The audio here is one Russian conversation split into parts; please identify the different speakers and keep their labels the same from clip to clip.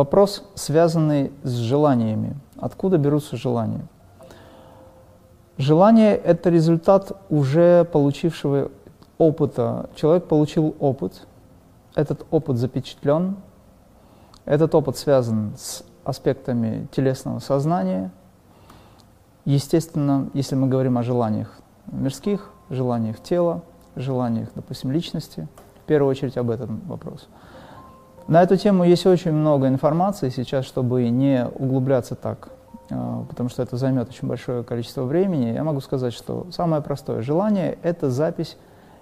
Speaker 1: вопрос, связанный с желаниями. Откуда берутся желания? Желание – это результат уже получившего опыта. Человек получил опыт, этот опыт запечатлен, этот опыт связан с аспектами телесного сознания. Естественно, если мы говорим о желаниях мирских, желаниях тела, желаниях, допустим, личности, в первую очередь об этом вопрос. На эту тему есть очень много информации сейчас, чтобы не углубляться так, э, потому что это займет очень большое количество времени. Я могу сказать, что самое простое желание – это запись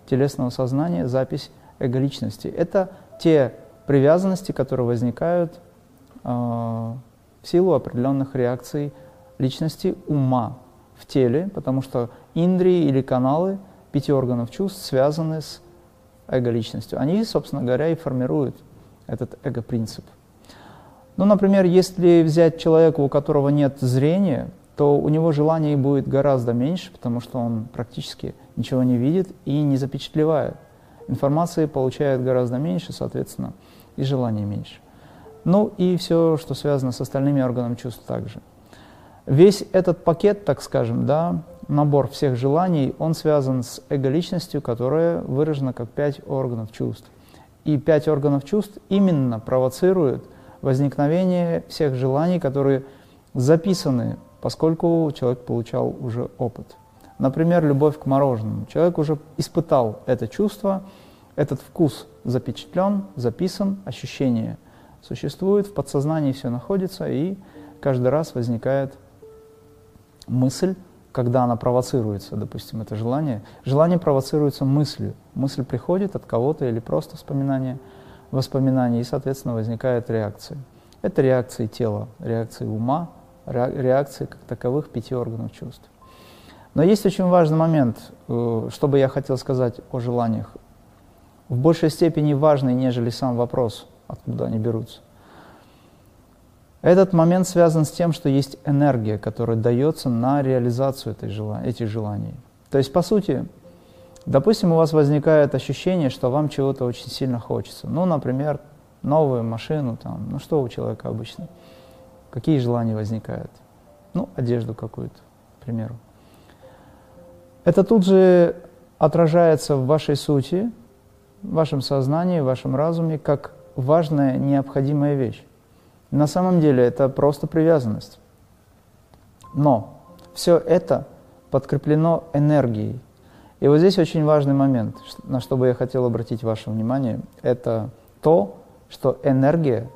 Speaker 1: телесного сознания, запись эго-личности. Это те привязанности, которые возникают э, в силу определенных реакций личности ума в теле, потому что индрии или каналы пяти органов чувств связаны с эго-личностью. Они, собственно говоря, и формируют этот эго-принцип. Ну, например, если взять человека, у которого нет зрения, то у него желаний будет гораздо меньше, потому что он практически ничего не видит и не запечатлевает. Информации получает гораздо меньше, соответственно, и желаний меньше. Ну и все, что связано с остальными органами чувств также. Весь этот пакет, так скажем, да, набор всех желаний, он связан с эго-личностью, которая выражена как пять органов чувств. И пять органов чувств именно провоцируют возникновение всех желаний, которые записаны, поскольку человек получал уже опыт. Например, любовь к мороженому. Человек уже испытал это чувство, этот вкус запечатлен, записан, ощущение существует, в подсознании все находится, и каждый раз возникает мысль, когда она провоцируется, допустим, это желание, желание провоцируется мыслью. Мысль приходит от кого-то или просто вспоминание, воспоминание, и, соответственно, возникает реакция. Это реакции тела, реакции ума, реакции как таковых пяти органов чувств. Но есть очень важный момент, э, что бы я хотел сказать о желаниях. В большей степени важный, нежели сам вопрос, откуда они берутся. Этот момент связан с тем, что есть энергия, которая дается на реализацию этой жела... этих желаний. То есть, по сути, допустим, у вас возникает ощущение, что вам чего-то очень сильно хочется. Ну, например, новую машину, там, ну что у человека обычно? Какие желания возникают? Ну, одежду какую-то, к примеру. Это тут же отражается в вашей сути, в вашем сознании, в вашем разуме, как важная, необходимая вещь. На самом деле это просто привязанность. Но все это подкреплено энергией. И вот здесь очень важный момент, на что бы я хотел обратить ваше внимание, это то, что энергия,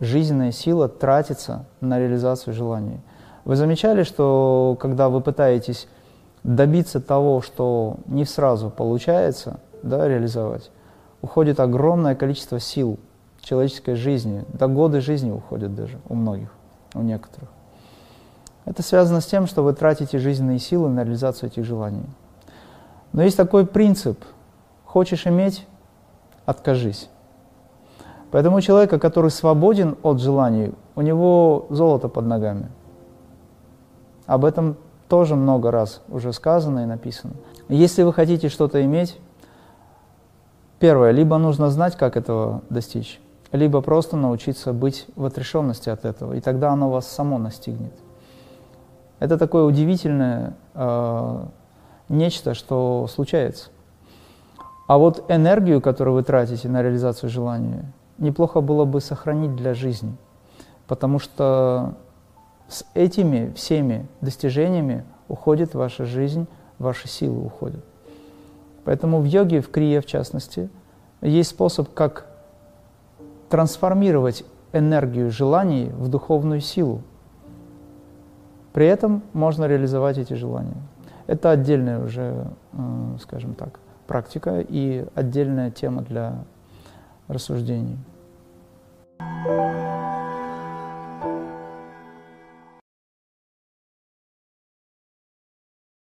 Speaker 1: жизненная сила тратится на реализацию желаний. Вы замечали, что когда вы пытаетесь добиться того, что не сразу получается да, реализовать, уходит огромное количество сил, человеческой жизни, до годы жизни уходят даже у многих, у некоторых. Это связано с тем, что вы тратите жизненные силы на реализацию этих желаний. Но есть такой принцип. Хочешь иметь – откажись. Поэтому у человека, который свободен от желаний, у него золото под ногами. Об этом тоже много раз уже сказано и написано. Если вы хотите что-то иметь, первое, либо нужно знать, как этого достичь, либо просто научиться быть в отрешенности от этого, и тогда оно вас само настигнет. Это такое удивительное э, нечто, что случается. А вот энергию, которую вы тратите на реализацию желания, неплохо было бы сохранить для жизни, потому что с этими всеми достижениями уходит ваша жизнь, ваши силы уходят. Поэтому в йоге, в крие в частности, есть способ, как трансформировать энергию желаний в духовную силу. При этом можно реализовать эти желания. Это отдельная уже, э, скажем так, практика и отдельная тема для рассуждений. thank you